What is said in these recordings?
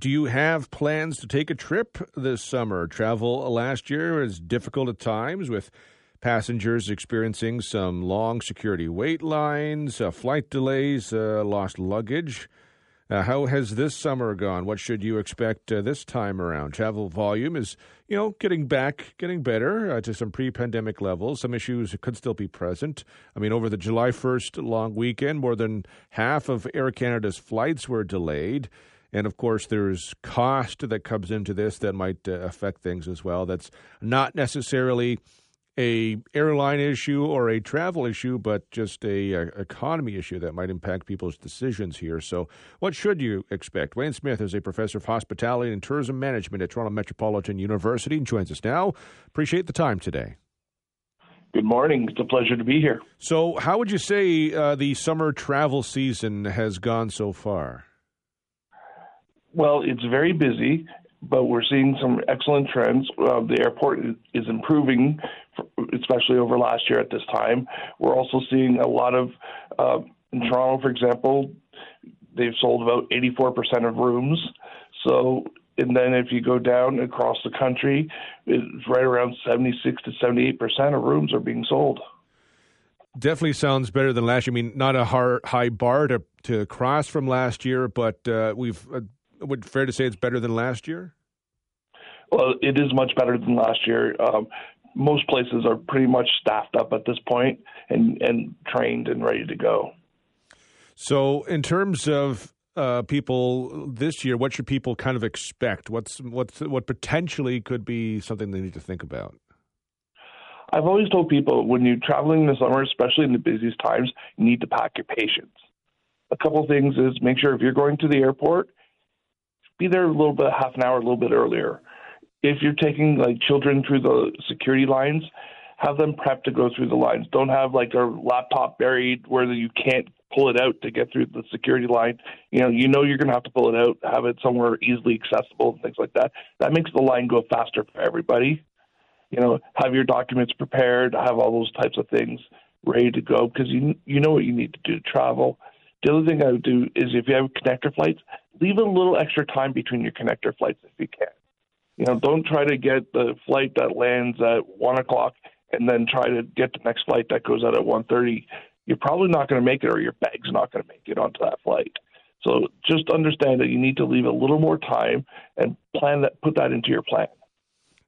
do you have plans to take a trip this summer? Travel last year was difficult at times with passengers experiencing some long security wait lines, uh, flight delays, uh, lost luggage. Uh, how has this summer gone? What should you expect uh, this time around? Travel volume is, you know, getting back, getting better uh, to some pre-pandemic levels. Some issues could still be present. I mean, over the July 1st long weekend, more than half of Air Canada's flights were delayed. And of course, there's cost that comes into this that might uh, affect things as well. That's not necessarily a airline issue or a travel issue, but just a, a, economy issue that might impact people's decisions here. So, what should you expect? Wayne Smith is a professor of hospitality and tourism management at Toronto Metropolitan University and joins us now. Appreciate the time today. Good morning. It's a pleasure to be here. So, how would you say uh, the summer travel season has gone so far? Well, it's very busy, but we're seeing some excellent trends. Uh, the airport is improving, especially over last year at this time. We're also seeing a lot of, uh, in Toronto, for example, they've sold about 84% of rooms. So, and then if you go down across the country, it's right around 76 to 78% of rooms are being sold. Definitely sounds better than last year. I mean, not a hard, high bar to, to cross from last year, but uh, we've uh, would fair to say it's better than last year? Well, it is much better than last year. Um, most places are pretty much staffed up at this point and and trained and ready to go. So, in terms of uh, people this year, what should people kind of expect? What's what's what potentially could be something they need to think about? I've always told people when you're traveling in the summer, especially in the busiest times, you need to pack your patience. A couple things is make sure if you're going to the airport, be there a little bit, half an hour, a little bit earlier. If you're taking like children through the security lines, have them prep to go through the lines. Don't have like a laptop buried where you can't pull it out to get through the security line. You know, you know you're going to have to pull it out, have it somewhere easily accessible and things like that. That makes the line go faster for everybody. You know, have your documents prepared, have all those types of things ready to go because you you know what you need to do to travel. The other thing I would do is if you have connector flights, leave a little extra time between your connector flights if you can. You know, don't try to get the flight that lands at one o'clock and then try to get the next flight that goes out at one thirty. You're probably not going to make it, or your bag's not going to make it onto that flight. So just understand that you need to leave a little more time and plan that. Put that into your plan.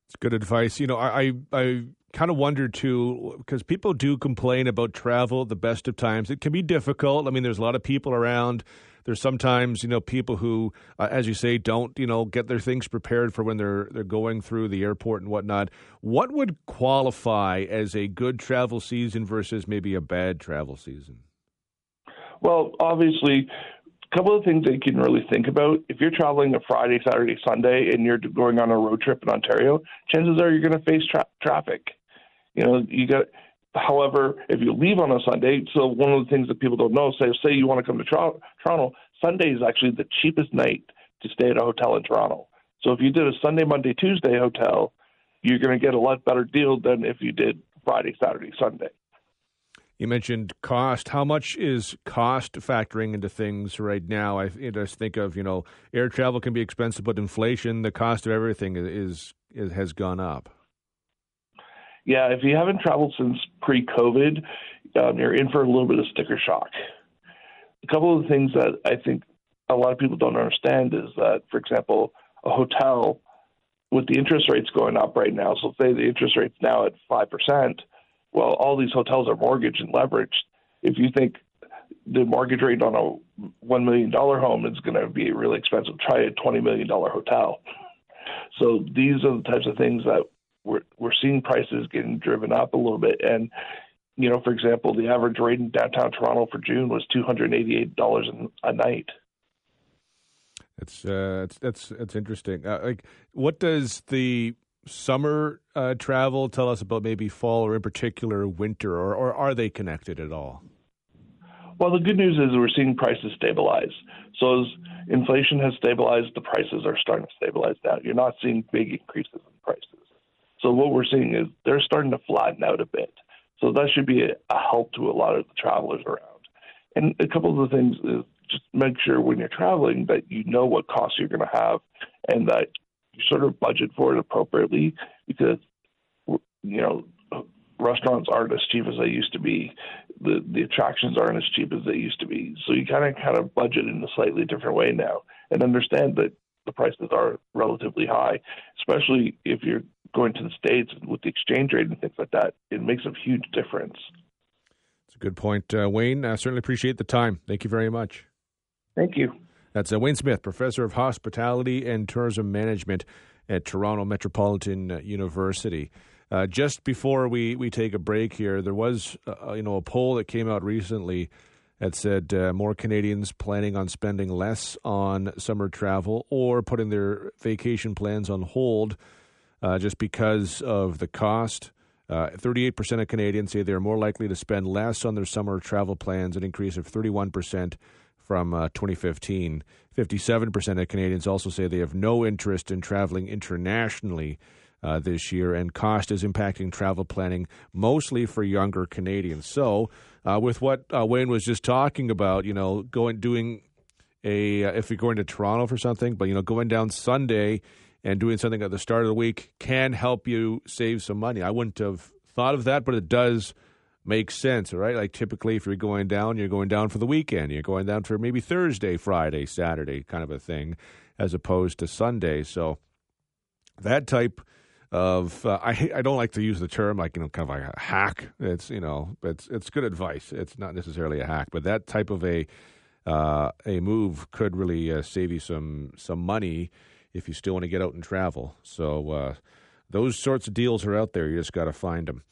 It's good advice. You know, I I kind of wonder too because people do complain about travel at the best of times. It can be difficult. I mean, there's a lot of people around. There's sometimes you know people who, uh, as you say, don't you know get their things prepared for when they're they're going through the airport and whatnot. What would qualify as a good travel season versus maybe a bad travel season? Well, obviously, a couple of things that you can really think about. If you're traveling a Friday, Saturday, Sunday, and you're going on a road trip in Ontario, chances are you're going to face tra- traffic. You know, you got. However, if you leave on a Sunday, so one of the things that people don't know, say say you want to come to Toronto, Sunday is actually the cheapest night to stay at a hotel in Toronto. So if you did a Sunday, Monday, Tuesday hotel, you're going to get a lot better deal than if you did Friday, Saturday, Sunday. You mentioned cost. How much is cost factoring into things right now? I just think of you know air travel can be expensive, but inflation, the cost of everything is, is has gone up yeah, if you haven't traveled since pre-COVID, um, you're in for a little bit of sticker shock. A couple of the things that I think a lot of people don't understand is that, for example, a hotel with the interest rates going up right now. So say the interest rate's now at five percent. Well, all these hotels are mortgaged and leveraged. If you think the mortgage rate on a one million dollar home is going to be really expensive, try a twenty million dollar hotel. So these are the types of things that we're we're seeing prices getting driven up a little bit. And you know, for example, the average rate in downtown Toronto for June was two hundred eighty eight dollars a night. That's uh, that's that's that's interesting. Uh, like, what does the summer uh, travel tell us about maybe fall or in particular winter, or, or are they connected at all? Well, the good news is we're seeing prices stabilize. So as inflation has stabilized, the prices are starting to stabilize now. You're not seeing big increases in prices. So what we're seeing is they're starting to flatten out a bit. So that should be a, a help to a lot of the travelers around. And a couple of the things is just make sure when you're traveling that you know what costs you're going to have and that you sort of budget for it appropriately because you know restaurants aren't as cheap as they used to be. The the attractions aren't as cheap as they used to be. So you kind of kind of budget in a slightly different way now and understand that the prices are relatively high, especially if you're going to the states with the exchange rate and things like that. It makes a huge difference. It's a good point, uh, Wayne. I certainly appreciate the time. Thank you very much. Thank you. That's uh, Wayne Smith, professor of hospitality and tourism management at Toronto Metropolitan University. Uh, just before we, we take a break here, there was uh, you know a poll that came out recently that said uh, more Canadians planning on spending less on summer travel or putting their vacation plans on hold uh, just because of the cost. 38% uh, of Canadians say they're more likely to spend less on their summer travel plans, an increase of 31% from uh, 2015. 57% of Canadians also say they have no interest in traveling internationally uh, this year, and cost is impacting travel planning mostly for younger Canadians. So, uh, with what uh, Wayne was just talking about, you know, going doing a if you're going to Toronto for something, but you know, going down Sunday and doing something at the start of the week can help you save some money. I wouldn't have thought of that, but it does make sense, right? Like typically, if you're going down, you're going down for the weekend. You're going down for maybe Thursday, Friday, Saturday, kind of a thing, as opposed to Sunday. So that type of uh, I I don't like to use the term like you know kind of like a hack. It's you know it's it's good advice. It's not necessarily a hack, but that type of a uh, a move could really uh, save you some some money if you still want to get out and travel. So uh, those sorts of deals are out there. You just got to find them.